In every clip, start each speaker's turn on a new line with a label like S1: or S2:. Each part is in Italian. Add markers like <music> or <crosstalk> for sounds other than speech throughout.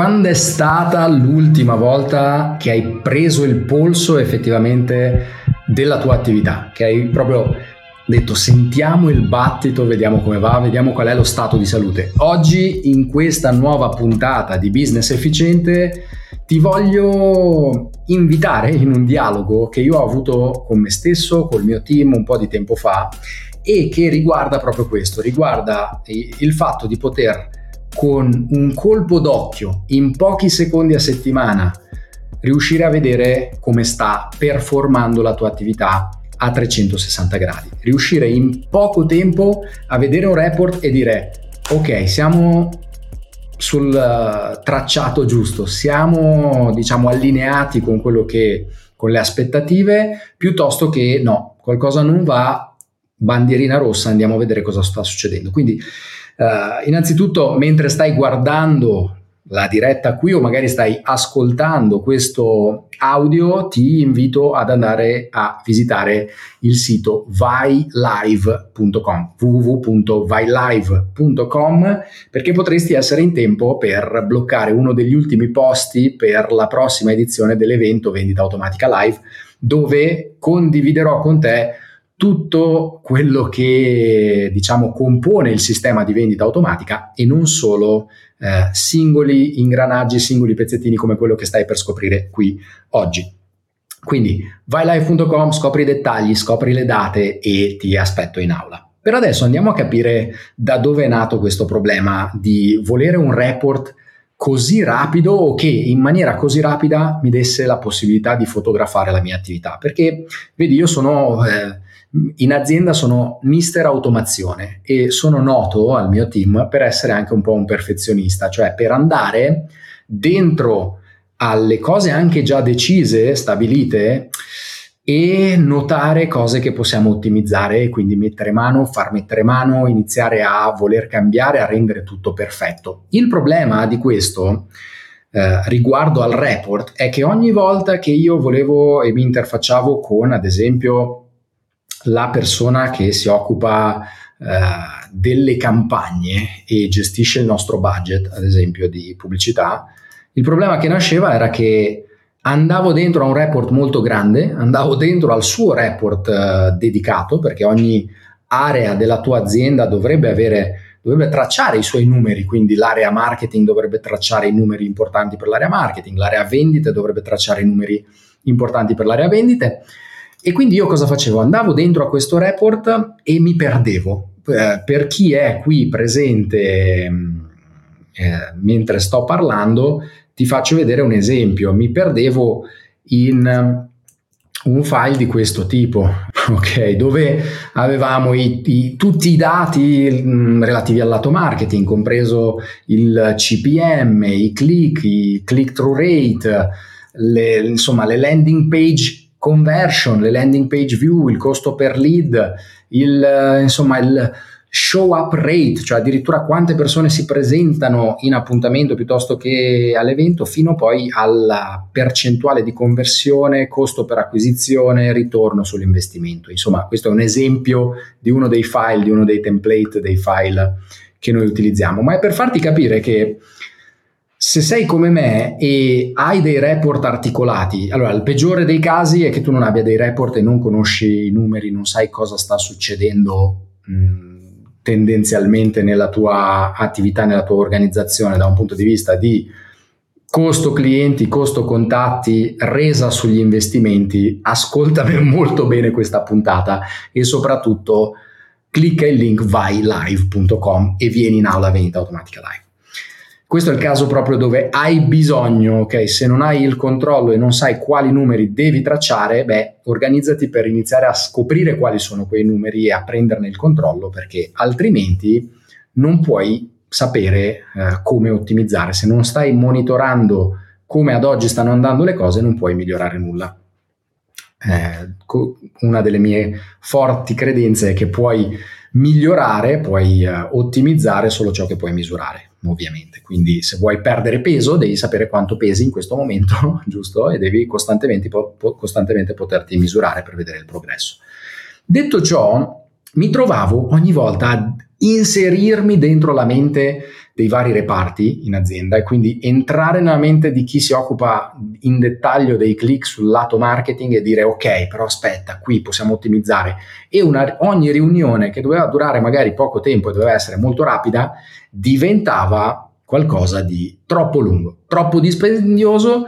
S1: quando è stata l'ultima volta che hai preso il polso effettivamente della tua attività? Che hai proprio detto sentiamo il battito, vediamo come va, vediamo qual è lo stato di salute. Oggi in questa nuova puntata di Business Efficiente ti voglio invitare in un dialogo che io ho avuto con me stesso, col mio team un po' di tempo fa e che riguarda proprio questo, riguarda il fatto di poter con un colpo d'occhio in pochi secondi a settimana riuscire a vedere come sta performando la tua attività a 360 gradi. Riuscire in poco tempo a vedere un report e dire ok, siamo sul uh, tracciato giusto, siamo diciamo allineati con quello che con le aspettative piuttosto che no, qualcosa non va, bandierina rossa, andiamo a vedere cosa sta succedendo. Quindi Uh, innanzitutto, mentre stai guardando la diretta qui o magari stai ascoltando questo audio, ti invito ad andare a visitare il sito vailive.com www.vailive.com perché potresti essere in tempo per bloccare uno degli ultimi posti per la prossima edizione dell'evento Vendita Automatica Live dove condividerò con te tutto quello che diciamo compone il sistema di vendita automatica e non solo eh, singoli ingranaggi, singoli pezzettini come quello che stai per scoprire qui oggi. Quindi vai live.com, scopri i dettagli, scopri le date e ti aspetto in aula. Per adesso andiamo a capire da dove è nato questo problema di volere un report così rapido o che in maniera così rapida mi desse la possibilità di fotografare la mia attività. Perché, vedi, io sono... Eh, in azienda sono mister automazione e sono noto al mio team per essere anche un po' un perfezionista, cioè per andare dentro alle cose anche già decise, stabilite e notare cose che possiamo ottimizzare quindi mettere mano, far mettere mano, iniziare a voler cambiare, a rendere tutto perfetto. Il problema di questo eh, riguardo al report è che ogni volta che io volevo e mi interfacciavo con ad esempio la persona che si occupa uh, delle campagne e gestisce il nostro budget, ad esempio di pubblicità, il problema che nasceva era che andavo dentro a un report molto grande, andavo dentro al suo report uh, dedicato, perché ogni area della tua azienda dovrebbe avere dovrebbe tracciare i suoi numeri, quindi l'area marketing dovrebbe tracciare i numeri importanti per l'area marketing, l'area vendite dovrebbe tracciare i numeri importanti per l'area vendite e quindi io cosa facevo? Andavo dentro a questo report e mi perdevo. Eh, per chi è qui presente mm, eh, mentre sto parlando, ti faccio vedere un esempio. Mi perdevo in un file di questo tipo, <laughs> ok, dove avevamo i, i, tutti i dati mm, relativi al lato marketing, compreso il CPM, i click, i click-through rate, le, insomma le landing page conversion, le landing page view, il costo per lead, il, eh, insomma il show up rate, cioè addirittura quante persone si presentano in appuntamento piuttosto che all'evento, fino poi alla percentuale di conversione, costo per acquisizione, ritorno sull'investimento. Insomma, questo è un esempio di uno dei file, di uno dei template, dei file che noi utilizziamo, ma è per farti capire che se sei come me e hai dei report articolati, allora il peggiore dei casi è che tu non abbia dei report e non conosci i numeri, non sai cosa sta succedendo mh, tendenzialmente nella tua attività, nella tua organizzazione da un punto di vista di costo clienti, costo contatti, resa sugli investimenti. Ascoltami <laughs> molto bene questa puntata e soprattutto clicca il link vai live.com e vieni in aula vendita automatica live. Questo è il caso proprio dove hai bisogno, ok? Se non hai il controllo e non sai quali numeri devi tracciare, beh, organizzati per iniziare a scoprire quali sono quei numeri e a prenderne il controllo, perché altrimenti non puoi sapere eh, come ottimizzare. Se non stai monitorando come ad oggi stanno andando le cose, non puoi migliorare nulla. Eh, una delle mie forti credenze è che puoi migliorare, puoi eh, ottimizzare solo ciò che puoi misurare ovviamente. Quindi se vuoi perdere peso devi sapere quanto pesi in questo momento, <laughs> giusto? E devi costantemente, po- costantemente poterti misurare per vedere il progresso. Detto ciò, mi trovavo ogni volta a inserirmi dentro la mente dei vari reparti in azienda e quindi entrare nella mente di chi si occupa in dettaglio dei click sul lato marketing e dire ok, però aspetta, qui possiamo ottimizzare. E una, ogni riunione che doveva durare magari poco tempo e doveva essere molto rapida diventava qualcosa di troppo lungo, troppo dispendioso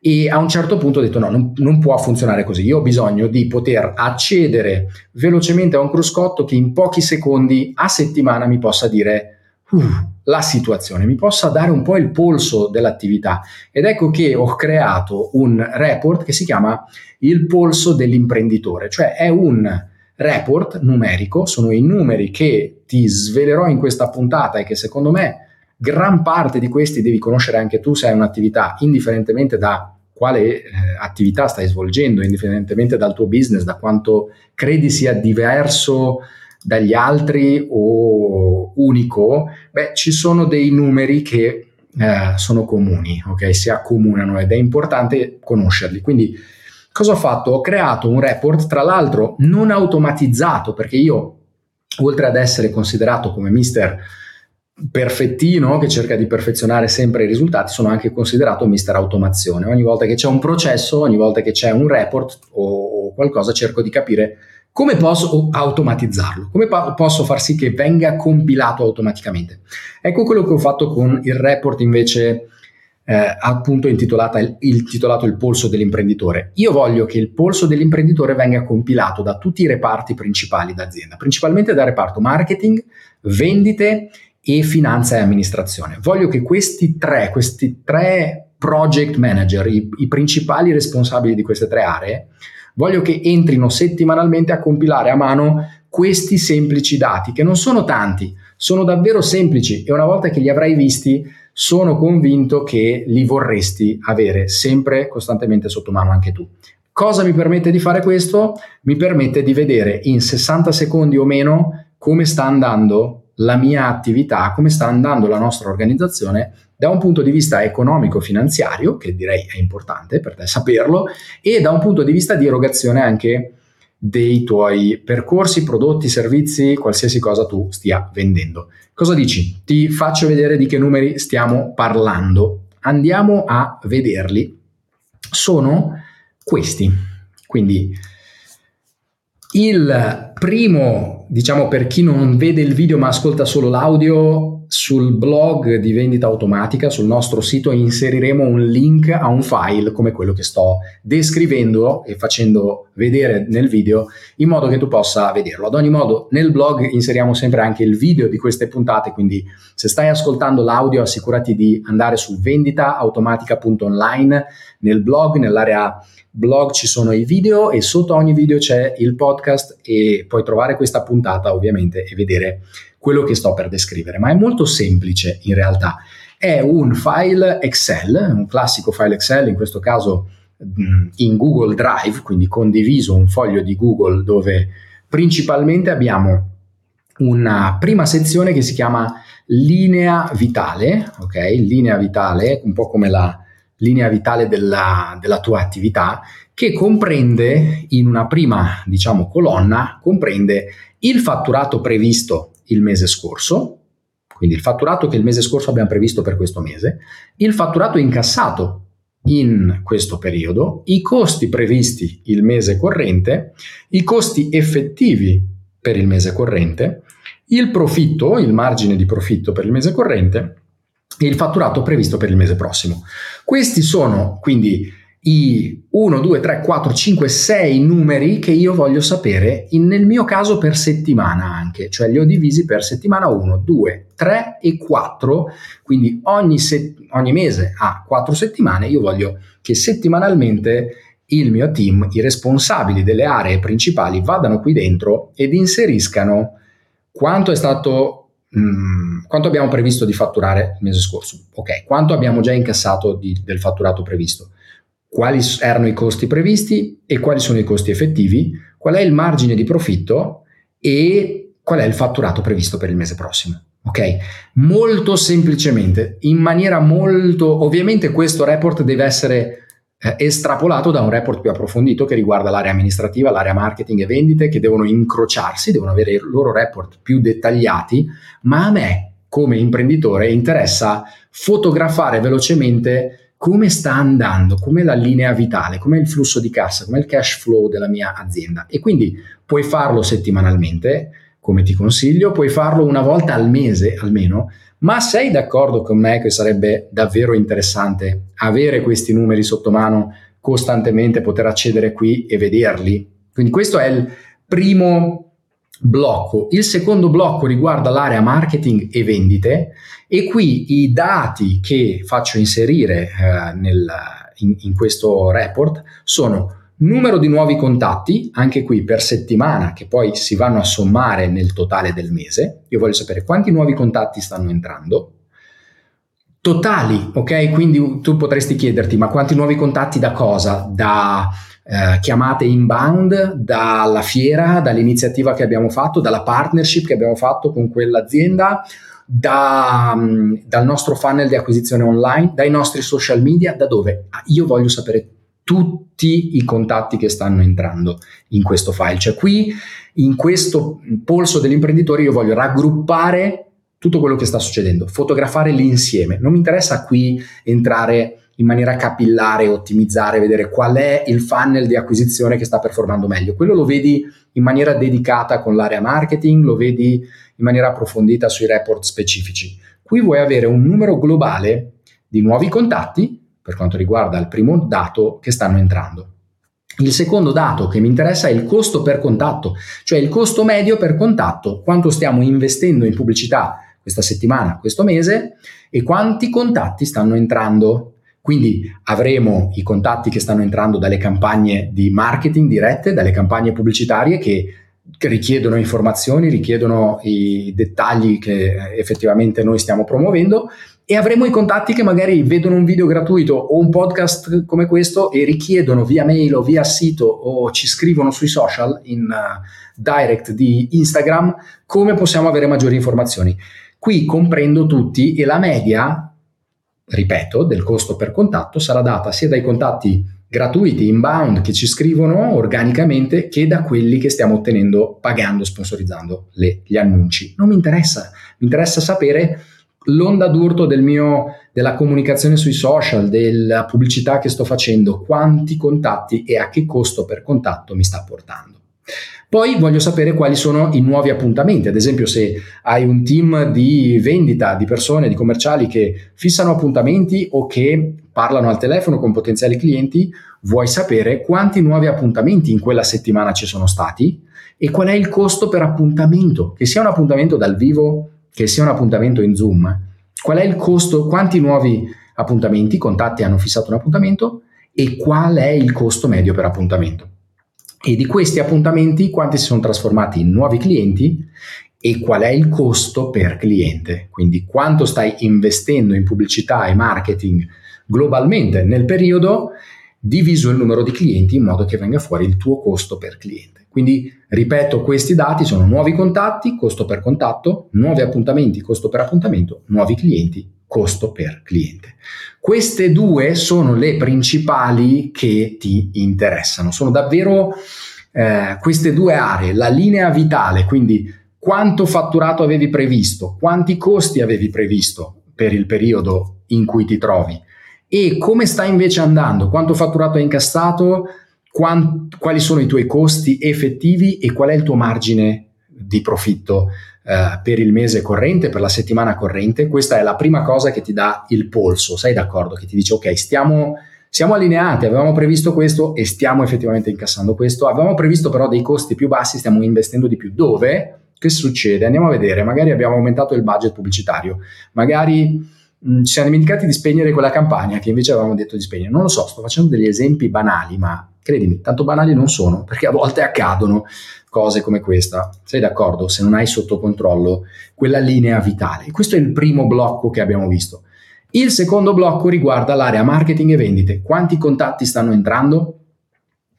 S1: e a un certo punto ho detto no, non, non, può funzionare così, io ho bisogno di poter accedere velocemente a un cruscotto che in pochi secondi a settimana mi possa dire uh, la situazione, mi possa dare un po' il polso dell'attività. Ed ecco che ho creato un report che si chiama il polso dell'imprenditore, cioè è un report numerico, sono i numeri che ti svelerò in questa puntata e che secondo me gran parte di questi devi conoscere anche tu se hai un'attività, indifferentemente da quale eh, attività stai svolgendo, indifferentemente dal tuo business, da quanto credi sia diverso dagli altri o unico, beh, ci sono dei numeri che eh, sono comuni, ok? Si accomunano ed è importante conoscerli. Quindi, cosa ho fatto? Ho creato un report, tra l'altro non automatizzato, perché io, oltre ad essere considerato come mister perfettino che cerca di perfezionare sempre i risultati, sono anche considerato mister automazione. Ogni volta che c'è un processo, ogni volta che c'è un report o qualcosa, cerco di capire come posso automatizzarlo? Come pa- posso far sì che venga compilato automaticamente? Ecco quello che ho fatto con il report invece eh, appunto intitolato il, intitolato il polso dell'imprenditore. Io voglio che il polso dell'imprenditore venga compilato da tutti i reparti principali d'azienda, principalmente dal reparto marketing, vendite e finanza e amministrazione. Voglio che questi tre, questi tre project manager, i, i principali responsabili di queste tre aree, Voglio che entrino settimanalmente a compilare a mano questi semplici dati, che non sono tanti, sono davvero semplici e una volta che li avrai visti sono convinto che li vorresti avere sempre costantemente sotto mano anche tu. Cosa mi permette di fare questo? Mi permette di vedere in 60 secondi o meno come sta andando la mia attività, come sta andando la nostra organizzazione da un punto di vista economico-finanziario, che direi è importante per te saperlo, e da un punto di vista di erogazione anche dei tuoi percorsi, prodotti, servizi, qualsiasi cosa tu stia vendendo. Cosa dici? Ti faccio vedere di che numeri stiamo parlando. Andiamo a vederli. Sono questi. Quindi il primo, diciamo per chi non vede il video ma ascolta solo l'audio, sul blog di vendita automatica, sul nostro sito, inseriremo un link a un file come quello che sto descrivendo e facendo vedere nel video, in modo che tu possa vederlo. Ad ogni modo, nel blog inseriamo sempre anche il video di queste puntate, quindi se stai ascoltando l'audio assicurati di andare su venditaautomatica.online, nel blog, nell'area blog ci sono i video e sotto ogni video c'è il podcast e puoi trovare questa puntata ovviamente e vedere quello che sto per descrivere, ma è molto semplice in realtà. È un file Excel, un classico file Excel, in questo caso in Google Drive, quindi condiviso un foglio di Google dove principalmente abbiamo una prima sezione che si chiama linea vitale, ok? Linea vitale, un po' come la linea vitale della, della tua attività, che comprende in una prima, diciamo, colonna, comprende il fatturato previsto il mese scorso, quindi il fatturato che il mese scorso abbiamo previsto per questo mese, il fatturato incassato in questo periodo, i costi previsti il mese corrente, i costi effettivi per il mese corrente, il profitto, il margine di profitto per il mese corrente e il fatturato previsto per il mese prossimo. Questi sono quindi i 1, 2, 3, 4, 5, 6 numeri che io voglio sapere, in, nel mio caso per settimana anche, cioè li ho divisi per settimana 1, 2, 3 e 4, quindi ogni, set, ogni mese ha 4 settimane, io voglio che settimanalmente il mio team, i responsabili delle aree principali vadano qui dentro ed inseriscano quanto è stato Mm, quanto abbiamo previsto di fatturare il mese scorso? Ok, quanto abbiamo già incassato di, del fatturato previsto? Quali erano i costi previsti e quali sono i costi effettivi, qual è il margine di profitto e qual è il fatturato previsto per il mese prossimo. Ok? Molto semplicemente, in maniera molto ovviamente questo report deve essere eh, estrapolato da un report più approfondito che riguarda l'area amministrativa, l'area marketing e vendite che devono incrociarsi, devono avere i loro report più dettagliati, ma a me come imprenditore interessa fotografare velocemente come sta andando, com'è la linea vitale, com'è il flusso di cassa, com'è il cash flow della mia azienda. E quindi puoi farlo settimanalmente, come ti consiglio, puoi farlo una volta al mese almeno, ma sei d'accordo con me che sarebbe davvero interessante avere questi numeri sotto mano costantemente, poter accedere qui e vederli? Quindi questo è il primo blocco. Il secondo blocco riguarda l'area marketing e vendite e qui i dati che faccio inserire eh, nel, in, in questo report sono numero di nuovi contatti, anche qui per settimana, che poi si vanno a sommare nel totale del mese. Io voglio sapere quanti nuovi contatti stanno entrando. Totali, ok? Quindi tu potresti chiederti, ma quanti nuovi contatti da cosa? Da eh, chiamate inbound dalla fiera, dall'iniziativa che abbiamo fatto, dalla partnership che abbiamo fatto con quell'azienda, da, mm, dal nostro funnel di acquisizione online, dai nostri social media, da dove? Ah, io voglio sapere tutti i contatti che stanno entrando in questo file. Cioè qui in questo polso dell'imprenditore io voglio raggruppare tutto quello che sta succedendo, fotografare l'insieme. Non mi interessa qui entrare in maniera capillare, ottimizzare, vedere qual è il funnel di acquisizione che sta performando meglio. Quello lo vedi in maniera dedicata con l'area marketing, lo vedi in maniera approfondita sui report specifici. Qui vuoi avere un numero globale di nuovi contatti per quanto riguarda il primo dato che stanno entrando. Il secondo dato che mi interessa è il costo per contatto, cioè il costo medio per contatto, quanto stiamo investendo in pubblicità questa settimana, questo mese e quanti contatti stanno entrando quindi avremo i contatti che stanno entrando dalle campagne di marketing dirette, dalle campagne pubblicitarie che, richiedono informazioni, richiedono i dettagli che effettivamente noi stiamo promuovendo e avremo i contatti che magari vedono un video gratuito o un podcast come questo e richiedono via mail o via sito o ci scrivono sui social in uh, direct di Instagram come possiamo avere maggiori informazioni. Qui comprendo tutti e la media ripeto, del costo per contatto sarà data sia dai contatti gratuiti inbound che ci scrivono organicamente che da quelli che stiamo ottenendo pagando, sponsorizzando le, gli annunci. Non mi interessa, mi interessa sapere l'onda d'urto del mio, della comunicazione sui social, della pubblicità che sto facendo, quanti contatti e a che costo per contatto mi sta portando. Poi voglio sapere quali sono i nuovi appuntamenti, ad esempio se hai un team di vendita di persone, di commerciali che fissano appuntamenti o che parlano al telefono con potenziali clienti, vuoi sapere quanti nuovi appuntamenti in quella settimana ci sono stati e qual è il costo per appuntamento, che sia un appuntamento dal vivo, che sia un appuntamento in Zoom. Qual è il costo, quanti nuovi appuntamenti, contatti hanno fissato un appuntamento e qual è il costo medio per appuntamento e di questi appuntamenti quanti si sono trasformati in nuovi clienti e qual è il costo per cliente, quindi quanto stai investendo in pubblicità e marketing globalmente nel periodo diviso il numero di clienti in modo che venga fuori il tuo costo per cliente. Quindi ripeto, questi dati sono nuovi contatti, costo per contatto, nuovi appuntamenti, costo per appuntamento, nuovi clienti, costo per cliente. Queste due sono le principali che ti interessano. Sono davvero eh, queste due aree, la linea vitale, quindi quanto fatturato avevi previsto, quanti costi avevi previsto per il periodo in cui ti trovi e come sta invece andando, quanto fatturato hai incassato, quali sono i tuoi costi effettivi e qual è il tuo margine di profitto eh, per il mese corrente, per la settimana corrente, questa è la prima cosa che ti dà il polso, sei d'accordo? Che ti dice ok, stiamo, siamo allineati, avevamo previsto questo e stiamo effettivamente incassando questo, avevamo previsto però dei costi più bassi, stiamo investendo di più. Dove? Che succede? Andiamo a vedere, magari abbiamo aumentato il budget pubblicitario, magari mm, ci siamo dimenticati di spegnere quella campagna che invece avevamo detto di spegnere. Non lo so, sto facendo degli esempi banali, ma credimi, tanto banali non sono, perché a volte accadono cose come questa. Sei d'accordo? Se non hai sotto controllo quella linea vitale. Questo è il primo blocco che abbiamo visto. Il secondo blocco riguarda l'area marketing e vendite. Quanti contatti stanno entrando?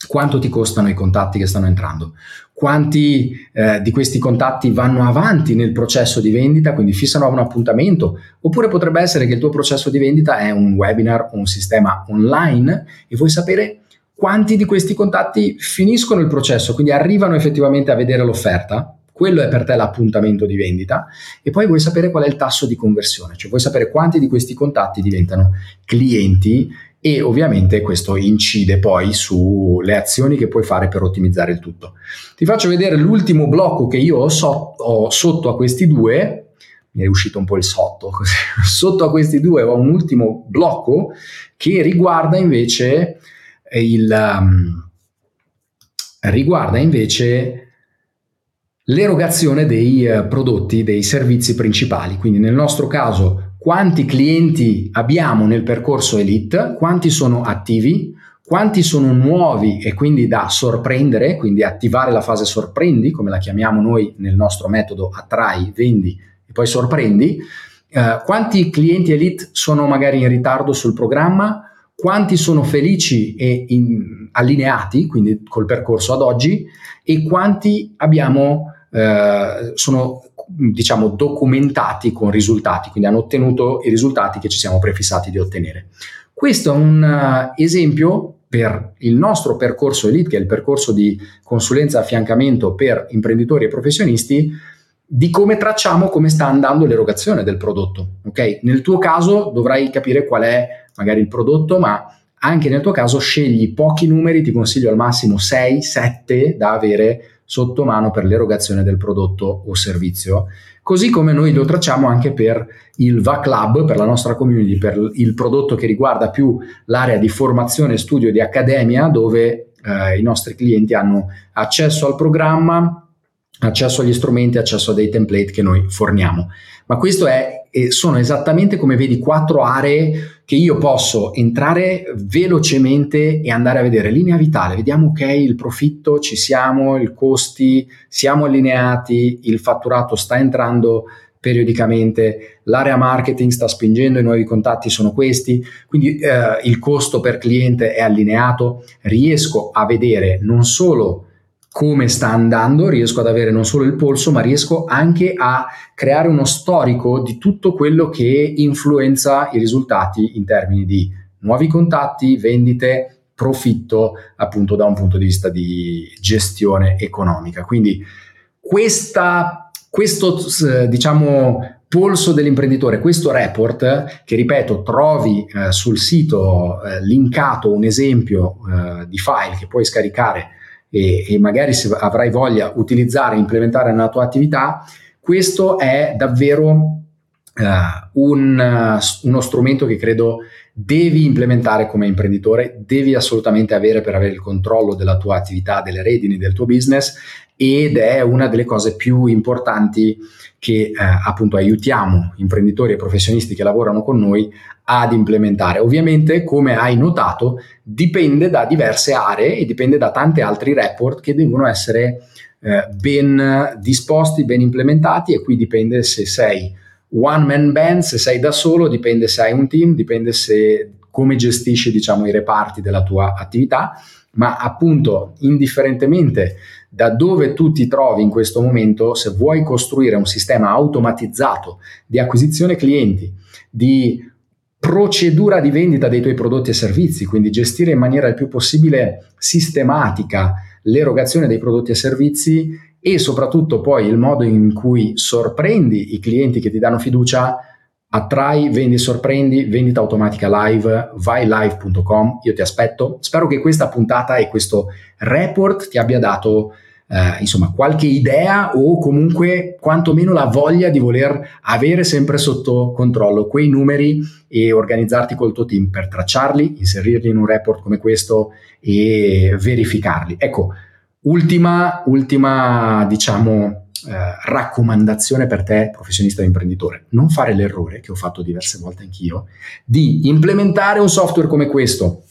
S1: Quanto ti costano i contatti che stanno entrando? Quanti eh, di questi contatti vanno avanti nel processo di vendita, quindi fissano un appuntamento? Oppure potrebbe essere che il tuo processo di vendita è un webinar un sistema online e vuoi sapere quanti di questi contatti finiscono il processo, quindi arrivano effettivamente a vedere l'offerta, quello è per te l'appuntamento di vendita e poi vuoi sapere qual è il tasso di conversione, cioè vuoi sapere quanti di questi contatti diventano clienti e ovviamente questo incide poi sulle azioni che puoi fare per ottimizzare il tutto. Ti faccio vedere l'ultimo blocco che io ho, so- ho sotto a questi due, mi è uscito un po' il sotto, così. <laughs> sotto a questi due ho un ultimo blocco che riguarda invece il... Um, riguarda invece l'erogazione dei uh, prodotti, dei servizi principali. Quindi nel nostro caso quanti clienti abbiamo nel percorso Elite, quanti sono attivi, quanti sono nuovi e quindi da sorprendere, quindi attivare la fase sorprendi, come la chiamiamo noi nel nostro metodo attrai, vendi e poi sorprendi, uh, quanti clienti Elite sono magari in ritardo sul programma, quanti sono felici e in, allineati, quindi col percorso ad oggi, e quanti abbiamo eh, sono diciamo documentati con risultati, quindi hanno ottenuto i risultati che ci siamo prefissati di ottenere. Questo è un uh, esempio per il nostro percorso Elite, che è il percorso di consulenza e affiancamento per imprenditori e professionisti, di come tracciamo come sta andando l'erogazione del prodotto. Okay? Nel tuo caso dovrai capire qual è magari il prodotto, ma anche nel tuo caso scegli pochi numeri, ti consiglio al massimo 6, 7 da avere sotto mano per l'erogazione del prodotto o servizio. Così come noi lo tracciamo anche per il VA Club, per la nostra community, per il prodotto che riguarda più l'area di formazione, studio e di accademia, dove eh, i nostri clienti hanno accesso al programma, accesso agli strumenti, accesso a dei template che noi forniamo. Ma questo è, sono esattamente come vedi quattro aree che io posso entrare velocemente e andare a vedere linea vitale, vediamo ok il profitto ci siamo, i costi siamo allineati, il fatturato sta entrando periodicamente, l'area marketing sta spingendo, i nuovi contatti sono questi, quindi eh, il costo per cliente è allineato, riesco a vedere non solo come sta andando, riesco ad avere non solo il polso, ma riesco anche a creare uno storico di tutto quello che influenza i risultati in termini di nuovi contatti, vendite, profitto, appunto da un punto di vista di gestione economica. Quindi questa, questo, diciamo, polso dell'imprenditore, questo report, che ripeto, trovi eh, sul sito eh, linkato un esempio eh, di file che puoi scaricare e, e magari se avrai voglia utilizzare e implementare nella tua attività, questo è davvero Uh, un, uh, uno strumento che credo devi implementare come imprenditore, devi assolutamente avere per avere il controllo della tua attività, delle redini del tuo business ed è una delle cose più importanti che uh, appunto aiutiamo imprenditori e professionisti che lavorano con noi ad implementare. Ovviamente, come hai notato, dipende da diverse aree e dipende da tanti altri report che devono essere eh, ben disposti, ben implementati e qui dipende se sei one man band, se sei da solo, dipende se hai un team, dipende se come gestisci diciamo i reparti della tua attività, ma appunto indifferentemente da dove tu ti trovi in questo momento, se vuoi costruire un sistema automatizzato di acquisizione clienti, di procedura di vendita dei tuoi prodotti e servizi, quindi gestire in maniera il più possibile sistematica l'erogazione dei prodotti e servizi e soprattutto poi il modo in cui sorprendi i clienti che ti danno fiducia, attrai, vendi, sorprendi, vendita automatica live, vai live.com, io ti aspetto. Spero che questa puntata e questo report ti abbia dato eh, insomma qualche idea o comunque quantomeno la voglia di voler avere sempre sotto controllo quei numeri e organizzarti col tuo team per tracciarli, inserirli in un report come questo e verificarli. Ecco, ultima, ultima diciamo eh, raccomandazione per te, professionista o imprenditore, non fare l'errore che ho fatto diverse volte anch'io di implementare un software come questo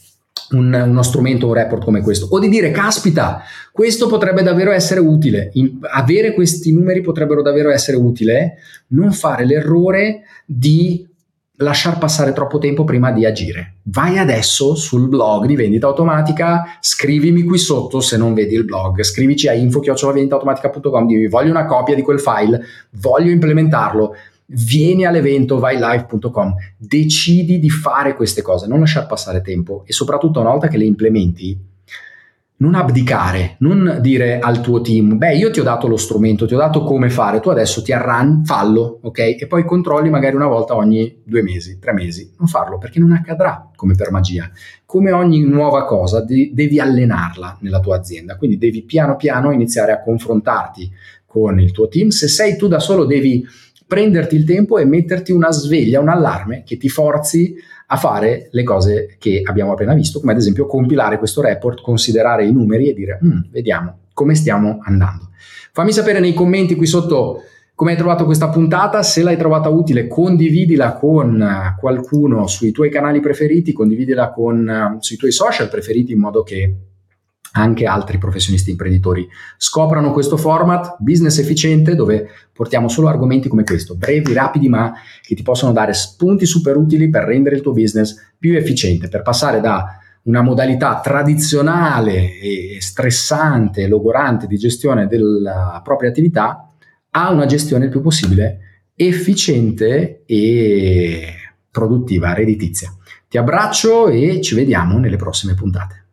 S1: un, uno strumento, un report come questo, o di dire, caspita, questo potrebbe davvero essere utile, In, avere questi numeri potrebbero davvero essere utile, non fare l'errore di lasciar passare troppo tempo prima di agire. Vai adesso sul blog di vendita automatica, scrivimi qui sotto se non vedi il blog, scrivici a info-venditaautomatica.com, dimmi voglio una copia di quel file, voglio implementarlo vieni all'evento, vai live.com, decidi di fare queste cose, non lasciare passare tempo e soprattutto una volta che le implementi, non abdicare, non dire al tuo team, beh io ti ho dato lo strumento, ti ho dato come fare, tu adesso ti arran, fallo, ok? E poi controlli magari una volta ogni due mesi, tre mesi. Non farlo perché non accadrà come per magia. Come ogni nuova cosa de- devi allenarla nella tua azienda, quindi devi piano piano iniziare a confrontarti con il tuo team. Se sei tu da solo devi prenderti il tempo e metterti una sveglia, un allarme che ti forzi a fare le cose che abbiamo appena visto, come ad esempio compilare questo report, considerare i numeri e dire mm, vediamo come stiamo andando. Fammi sapere nei commenti qui sotto come hai trovato questa puntata, se l'hai trovata utile condividila con qualcuno sui tuoi canali preferiti, condividila con, sui tuoi social preferiti in modo che anche altri professionisti imprenditori scoprano questo format business efficiente dove portiamo solo argomenti come questo, brevi, rapidi, ma che ti possono dare spunti super utili per rendere il tuo business più efficiente, per passare da una modalità tradizionale e stressante, logorante di gestione della propria attività a una gestione il più possibile efficiente e produttiva, redditizia. Ti abbraccio e ci vediamo nelle prossime puntate.